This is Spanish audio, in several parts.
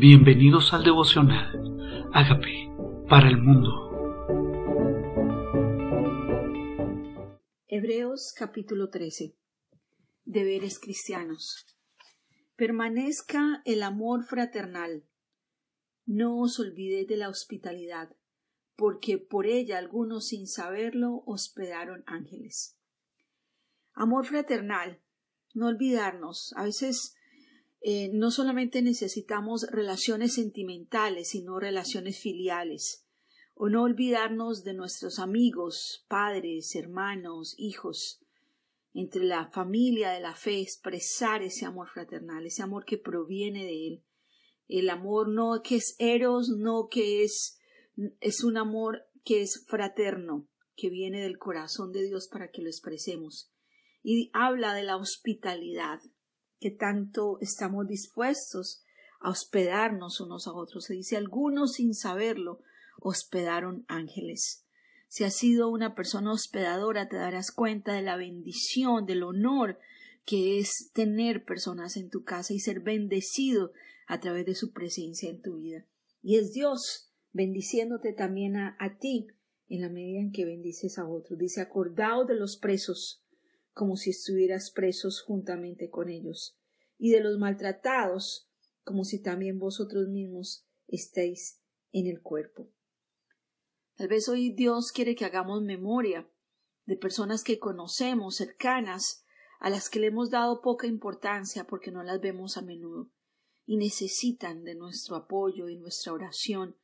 Bienvenidos al devocional. Hágame para el mundo. Hebreos capítulo 13. Deberes cristianos. Permanezca el amor fraternal. No os olvidéis de la hospitalidad, porque por ella algunos sin saberlo hospedaron ángeles. Amor fraternal. No olvidarnos. A veces eh, no solamente necesitamos relaciones sentimentales, sino relaciones filiales, o no olvidarnos de nuestros amigos, padres, hermanos, hijos, entre la familia de la fe, expresar ese amor fraternal, ese amor que proviene de él, el amor no que es eros, no que es, es un amor que es fraterno, que viene del corazón de Dios para que lo expresemos. Y habla de la hospitalidad, que tanto estamos dispuestos a hospedarnos unos a otros. Se dice algunos sin saberlo hospedaron ángeles. Si has sido una persona hospedadora, te darás cuenta de la bendición, del honor que es tener personas en tu casa y ser bendecido a través de su presencia en tu vida. Y es Dios bendiciéndote también a, a ti en la medida en que bendices a otros. Dice, acordaos de los presos como si estuvieras presos juntamente con ellos, y de los maltratados, como si también vosotros mismos estéis en el cuerpo. Tal vez hoy Dios quiere que hagamos memoria de personas que conocemos, cercanas, a las que le hemos dado poca importancia porque no las vemos a menudo, y necesitan de nuestro apoyo y nuestra oración,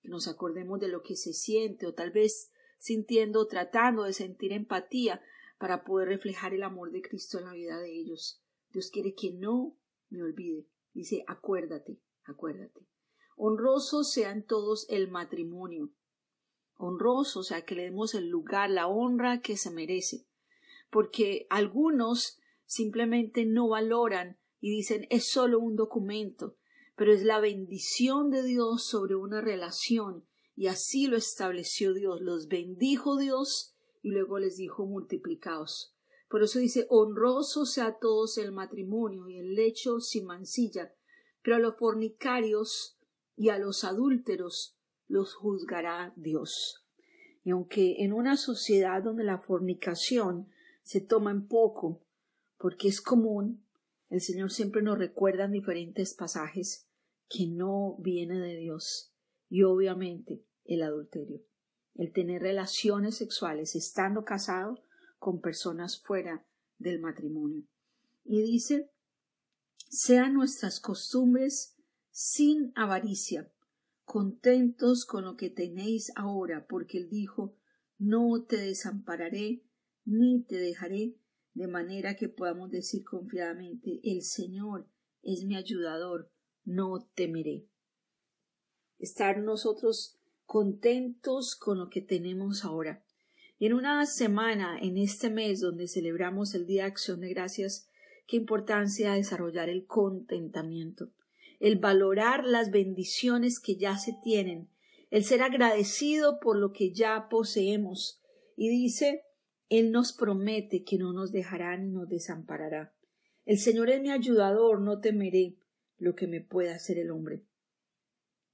que nos acordemos de lo que se siente, o tal vez sintiendo o tratando de sentir empatía para poder reflejar el amor de Cristo en la vida de ellos. Dios quiere que no me olvide. Dice, acuérdate, acuérdate. Honroso sean todos el matrimonio. Honroso, o sea, que le demos el lugar, la honra que se merece. Porque algunos simplemente no valoran y dicen es solo un documento, pero es la bendición de Dios sobre una relación y así lo estableció Dios. Los bendijo Dios y luego les dijo multiplicaos. Por eso dice honroso sea todos el matrimonio y el lecho sin mancilla, pero a los fornicarios y a los adúlteros los juzgará Dios. Y aunque en una sociedad donde la fornicación se toma en poco, porque es común, el Señor siempre nos recuerda en diferentes pasajes que no viene de Dios y obviamente el adulterio el tener relaciones sexuales estando casado con personas fuera del matrimonio. Y dice, sean nuestras costumbres sin avaricia, contentos con lo que tenéis ahora, porque él dijo, no te desampararé ni te dejaré, de manera que podamos decir confiadamente, el Señor es mi ayudador, no temeré. Estar nosotros contentos con lo que tenemos ahora. Y en una semana, en este mes donde celebramos el Día de Acción de Gracias, qué importancia desarrollar el contentamiento, el valorar las bendiciones que ya se tienen, el ser agradecido por lo que ya poseemos. Y dice, Él nos promete que no nos dejará ni nos desamparará. El Señor es mi ayudador, no temeré lo que me pueda hacer el hombre.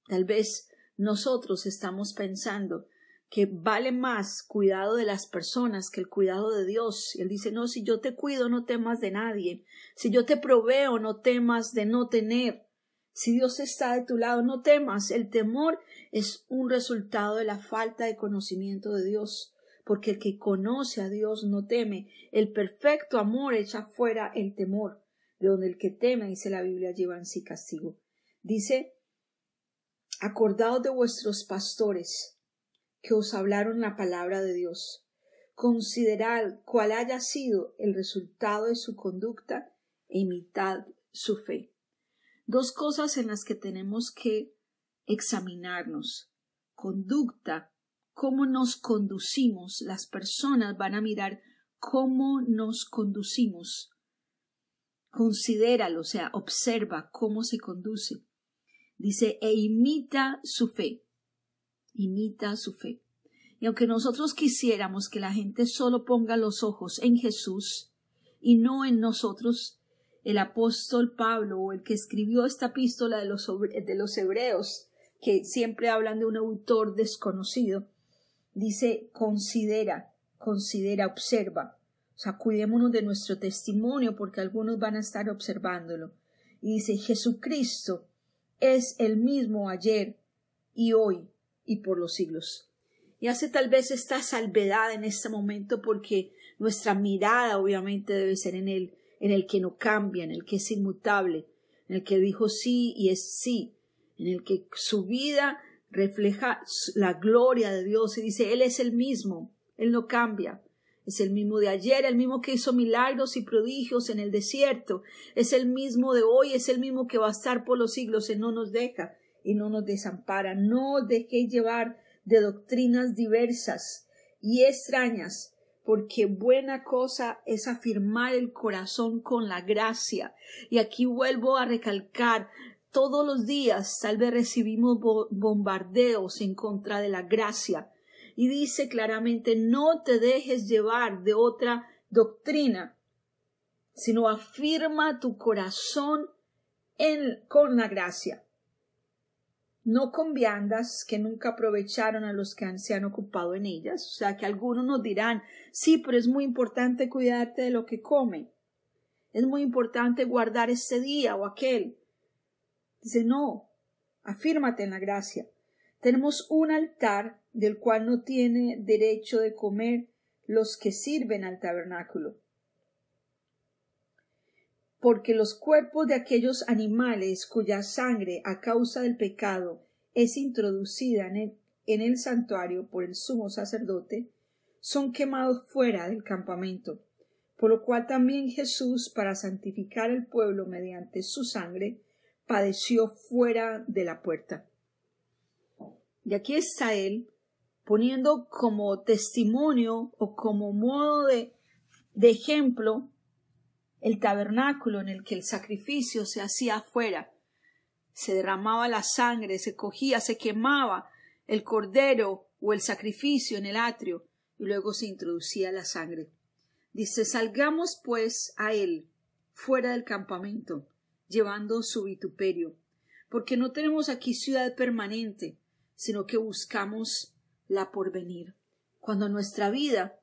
Tal vez nosotros estamos pensando que vale más cuidado de las personas que el cuidado de Dios. Él dice, no, si yo te cuido, no temas de nadie. Si yo te proveo, no temas de no tener. Si Dios está de tu lado, no temas. El temor es un resultado de la falta de conocimiento de Dios, porque el que conoce a Dios no teme. El perfecto amor echa fuera el temor, de donde el que teme, dice la Biblia, lleva en sí castigo. Dice Acordaos de vuestros pastores que os hablaron la palabra de Dios. Considerad cuál haya sido el resultado de su conducta e imitad su fe. Dos cosas en las que tenemos que examinarnos. Conducta, cómo nos conducimos. Las personas van a mirar cómo nos conducimos. Considéralo, o sea, observa cómo se conduce. Dice, e imita su fe. Imita su fe. Y aunque nosotros quisiéramos que la gente solo ponga los ojos en Jesús y no en nosotros, el apóstol Pablo o el que escribió esta epístola de los, de los hebreos, que siempre hablan de un autor desconocido, dice considera, considera, observa. O sea, cuidémonos de nuestro testimonio porque algunos van a estar observándolo. Y dice Jesucristo es el mismo ayer y hoy y por los siglos. Y hace tal vez esta salvedad en este momento porque nuestra mirada obviamente debe ser en Él, en el que no cambia, en el que es inmutable, en el que dijo sí y es sí, en el que su vida refleja la gloria de Dios y dice, Él es el mismo, Él no cambia. Es el mismo de ayer, el mismo que hizo milagros y prodigios en el desierto. Es el mismo de hoy, es el mismo que va a estar por los siglos. Él no nos deja y no nos desampara. No dejé llevar de doctrinas diversas y extrañas, porque buena cosa es afirmar el corazón con la gracia. Y aquí vuelvo a recalcar, todos los días tal vez recibimos bombardeos en contra de la gracia. Y dice claramente, no te dejes llevar de otra doctrina, sino afirma tu corazón en, con la gracia no con viandas que nunca aprovecharon a los que se han ocupado en ellas. O sea que algunos nos dirán, sí, pero es muy importante cuidarte de lo que comen. Es muy importante guardar este día o aquel. Dice, no, afírmate en la gracia. Tenemos un altar del cual no tiene derecho de comer los que sirven al tabernáculo porque los cuerpos de aquellos animales cuya sangre a causa del pecado es introducida en el, santuario por el sumo sacerdote, son quemados fuera del campamento, por lo cual también Jesús, para santificar el pueblo mediante su sangre, padeció fuera de la puerta. Y aquí está él poniendo como testimonio o como modo de, de ejemplo el tabernáculo en el que el sacrificio se hacía afuera. Se derramaba la sangre, se cogía, se quemaba el cordero o el sacrificio en el atrio y luego se introducía la sangre. Dice, salgamos pues a él fuera del campamento, llevando su vituperio, porque no tenemos aquí ciudad permanente, sino que buscamos la porvenir. Cuando nuestra vida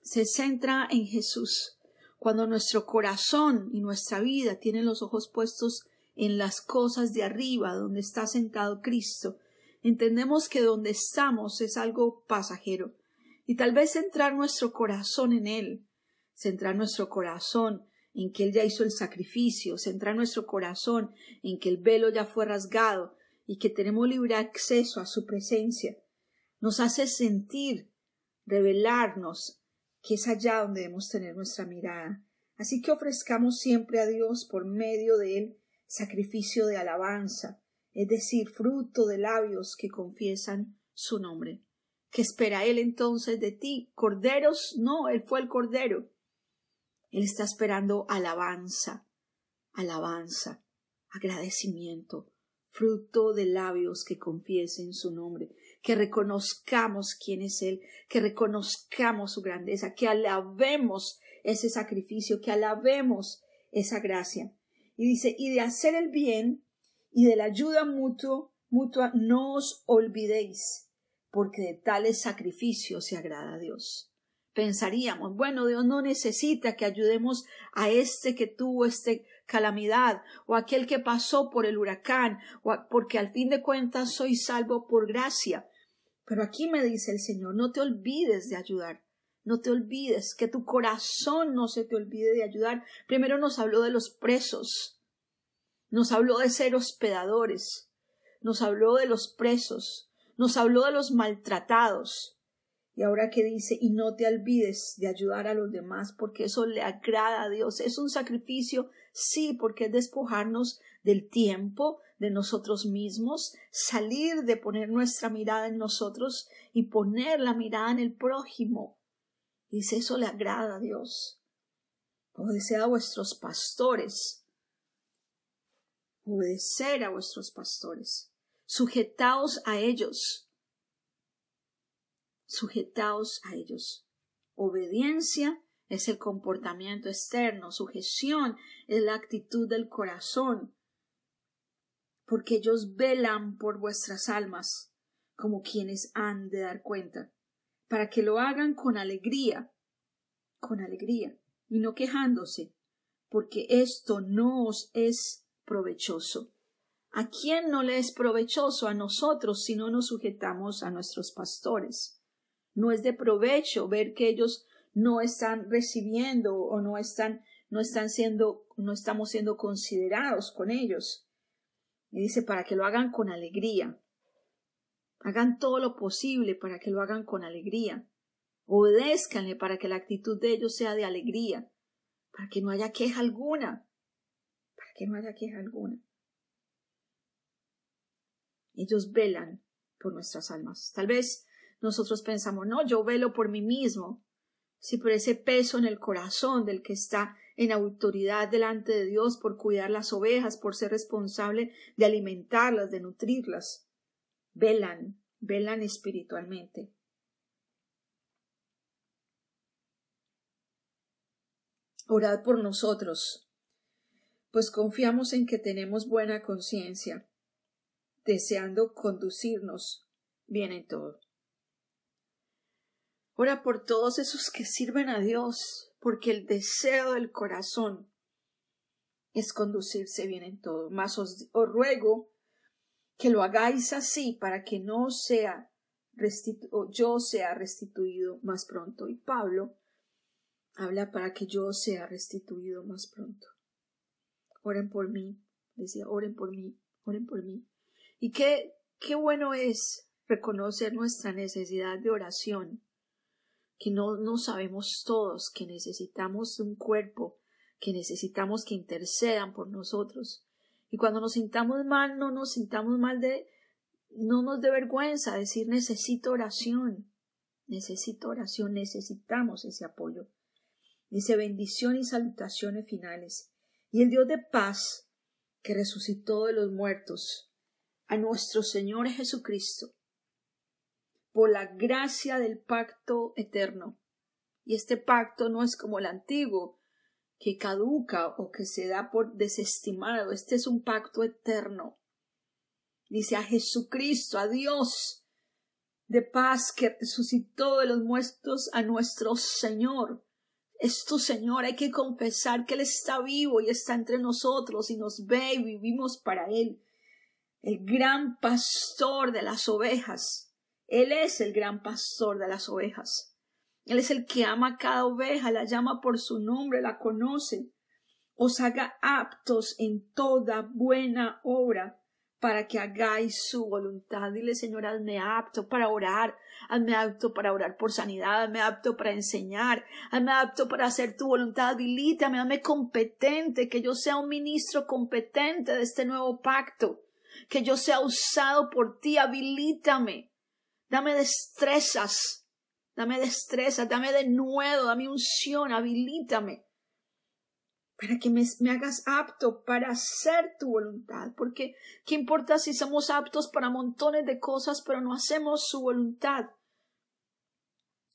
se centra en Jesús, cuando nuestro corazón y nuestra vida tienen los ojos puestos en las cosas de arriba, donde está sentado Cristo, entendemos que donde estamos es algo pasajero. Y tal vez centrar nuestro corazón en Él, centrar nuestro corazón en que Él ya hizo el sacrificio, centrar nuestro corazón en que el velo ya fue rasgado y que tenemos libre acceso a su presencia, nos hace sentir, revelarnos que es allá donde debemos tener nuestra mirada. Así que ofrezcamos siempre a Dios por medio de él sacrificio de alabanza, es decir, fruto de labios que confiesan su nombre. ¿Qué espera él entonces de ti? ¿Corderos? No, él fue el cordero. Él está esperando alabanza, alabanza, agradecimiento, fruto de labios que confiesen su nombre que reconozcamos quién es Él, que reconozcamos su grandeza, que alabemos ese sacrificio, que alabemos esa gracia. Y dice, y de hacer el bien y de la ayuda mutua, mutua no os olvidéis, porque de tales sacrificios se agrada a Dios. Pensaríamos, bueno, Dios no necesita que ayudemos a este que tuvo este calamidad o aquel que pasó por el huracán, porque al fin de cuentas soy salvo por gracia. Pero aquí me dice el Señor, no te olvides de ayudar, no te olvides, que tu corazón no se te olvide de ayudar. Primero nos habló de los presos, nos habló de ser hospedadores, nos habló de los presos, nos habló de los maltratados. Y ahora que dice, y no te olvides de ayudar a los demás, porque eso le agrada a Dios. Es un sacrificio, sí, porque es despojarnos del tiempo, de nosotros mismos, salir de poner nuestra mirada en nosotros y poner la mirada en el prójimo. Dice, eso le agrada a Dios. Obedecer a vuestros pastores. Obedecer a vuestros pastores. Sujetaos a ellos. Sujetaos a ellos. Obediencia es el comportamiento externo, sujeción es la actitud del corazón, porque ellos velan por vuestras almas, como quienes han de dar cuenta, para que lo hagan con alegría, con alegría, y no quejándose, porque esto no os es provechoso. ¿A quién no le es provechoso? A nosotros si no nos sujetamos a nuestros pastores. No es de provecho ver que ellos no están recibiendo o no están, no están siendo, no estamos siendo considerados con ellos. Y dice para que lo hagan con alegría. Hagan todo lo posible para que lo hagan con alegría. Obedézcanle para que la actitud de ellos sea de alegría, para que no haya queja alguna, para que no haya queja alguna. Ellos velan por nuestras almas. Tal vez nosotros pensamos, no, yo velo por mí mismo. Si por ese peso en el corazón del que está en autoridad delante de Dios por cuidar las ovejas, por ser responsable de alimentarlas, de nutrirlas, velan, velan espiritualmente. Orad por nosotros, pues confiamos en que tenemos buena conciencia deseando conducirnos bien en todo. Ora por todos esos que sirven a Dios, porque el deseo del corazón es conducirse bien en todo. Mas os, ruego que lo hagáis así para que no sea yo sea restituido más pronto. Y Pablo habla para que yo sea restituido más pronto. Oren por mí, decía, oren por mí, oren por mí. Y qué, qué bueno es reconocer nuestra necesidad de oración, que no, no sabemos todos que necesitamos un cuerpo, que necesitamos que intercedan por nosotros. Y cuando nos sintamos mal, no nos sintamos mal de, no nos dé vergüenza decir necesito oración, necesito oración, necesitamos ese apoyo. Dice bendición y salutaciones finales. Y el Dios de paz, que resucitó de los muertos, a nuestro Señor Jesucristo por la gracia del pacto eterno. Y este pacto no es como el antiguo, que caduca o que se da por desestimado. Este es un pacto eterno. Dice a Jesucristo, a Dios de paz que resucitó de los muertos a nuestro Señor. Es tu Señor, hay que confesar que Él está vivo y está entre nosotros y nos ve y vivimos para Él el gran pastor de las ovejas. Él es el gran pastor de las ovejas. Él es el que ama a cada oveja, la llama por su nombre, la conoce. Os haga aptos en toda buena obra para que hagáis su voluntad. Dile, Señor, hazme apto para orar, hazme apto para orar por sanidad, hazme apto para enseñar, hazme apto para hacer tu voluntad, habilítame, hazme competente, que yo sea un ministro competente de este nuevo pacto. Que yo sea usado por ti, habilítame, dame destrezas, dame destrezas, dame de nuevo, dame unción, habilítame. Para que me, me, hagas apto para hacer tu voluntad, porque qué importa si somos aptos para montones de cosas, pero no hacemos su voluntad,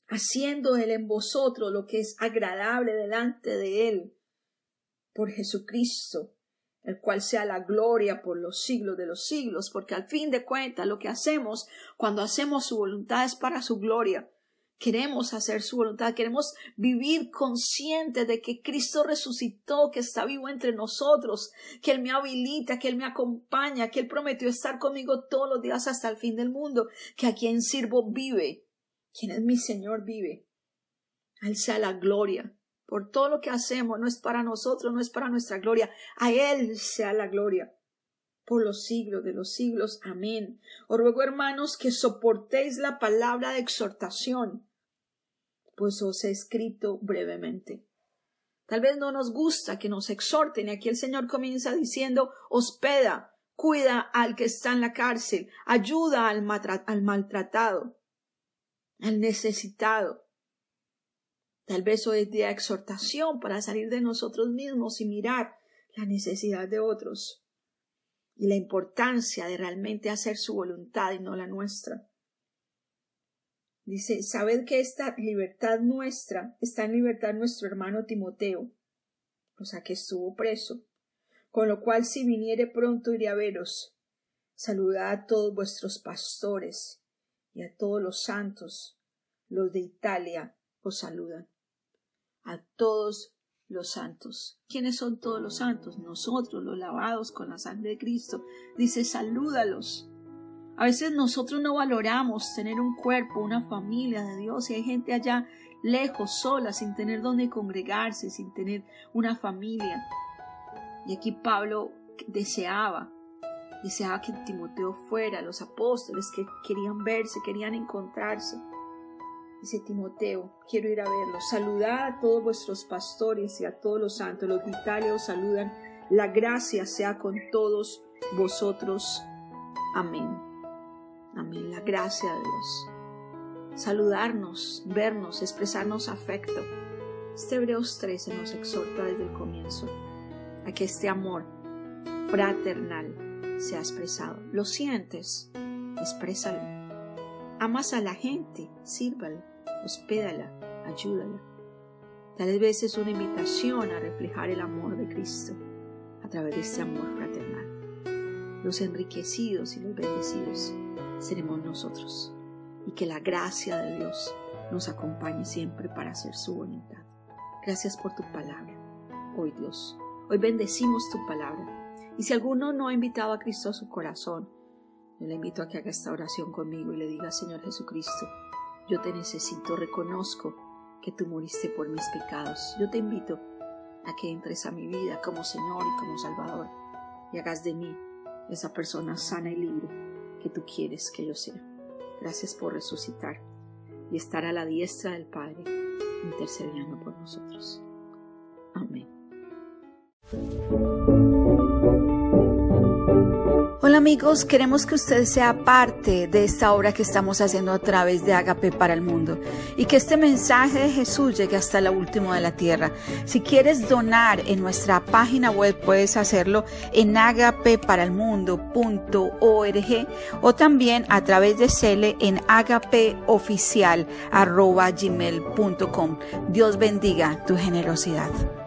haciendo Él en vosotros lo que es agradable delante de Él, por Jesucristo, el cual sea la gloria por los siglos de los siglos, porque al fin de cuentas lo que hacemos cuando hacemos su voluntad es para su gloria. Queremos hacer su voluntad, queremos vivir conscientes de que Cristo resucitó, que está vivo entre nosotros, que Él me habilita, que Él me acompaña, que Él prometió estar conmigo todos los días hasta el fin del mundo, que a quien sirvo vive, quien es mi Señor vive. A Él sea la gloria por todo lo que hacemos, no es para nosotros, no es para nuestra gloria, a Él sea la gloria por los siglos de los siglos. Amén. Os ruego, hermanos, que soportéis la palabra de exhortación, pues os he escrito brevemente. Tal vez no nos gusta que nos exhorten, y aquí el Señor comienza diciendo hospeda, cuida al que está en la cárcel, ayuda al, al maltratado, al necesitado. Tal vez hoy es día de exhortación para salir de nosotros mismos y mirar la necesidad de otros y la importancia de realmente hacer su voluntad y no la nuestra. Dice, sabed que esta libertad nuestra está en libertad nuestro hermano Timoteo, o sea que estuvo preso, con lo cual si viniere pronto iré a veros. Saludad a todos vuestros pastores y a todos los santos, los de Italia os saludan. A todos los santos. ¿Quiénes son todos los santos? Nosotros, los lavados con la sangre de Cristo. Dice, salúdalos. A veces nosotros no valoramos tener un cuerpo, una familia de Dios y hay gente allá lejos, sola, sin tener donde congregarse, sin tener una familia. Y aquí Pablo deseaba, deseaba que Timoteo fuera, los apóstoles que querían verse, querían encontrarse. Dice Timoteo, quiero ir a verlo. Saludad a todos vuestros pastores y a todos los santos. Los de Italia os saludan. La gracia sea con todos vosotros. Amén. Amén. La gracia de Dios. Saludarnos, vernos, expresarnos afecto. Este Hebreos 13 nos exhorta desde el comienzo a que este amor fraternal sea expresado. ¿Lo sientes? Exprésalo. Amas a la gente, sírvalo hospédala, ayúdala. Tal vez es una invitación a reflejar el amor de Cristo a través de este amor fraternal. Los enriquecidos y los bendecidos seremos nosotros y que la gracia de Dios nos acompañe siempre para hacer su voluntad. Gracias por tu palabra, hoy Dios. Hoy bendecimos tu palabra. Y si alguno no ha invitado a Cristo a su corazón, yo le invito a que haga esta oración conmigo y le diga, Señor Jesucristo, yo te necesito, reconozco que tú moriste por mis pecados. Yo te invito a que entres a mi vida como Señor y como Salvador y hagas de mí esa persona sana y libre que tú quieres que yo sea. Gracias por resucitar y estar a la diestra del Padre intercediendo por nosotros. Amén. Amigos, queremos que usted sea parte de esta obra que estamos haciendo a través de Agape para el Mundo y que este mensaje de Jesús llegue hasta la última de la tierra. Si quieres donar en nuestra página web puedes hacerlo en agapeparalmundo.org o también a través de Cele en agapeoficial.gmail.com. Dios bendiga tu generosidad.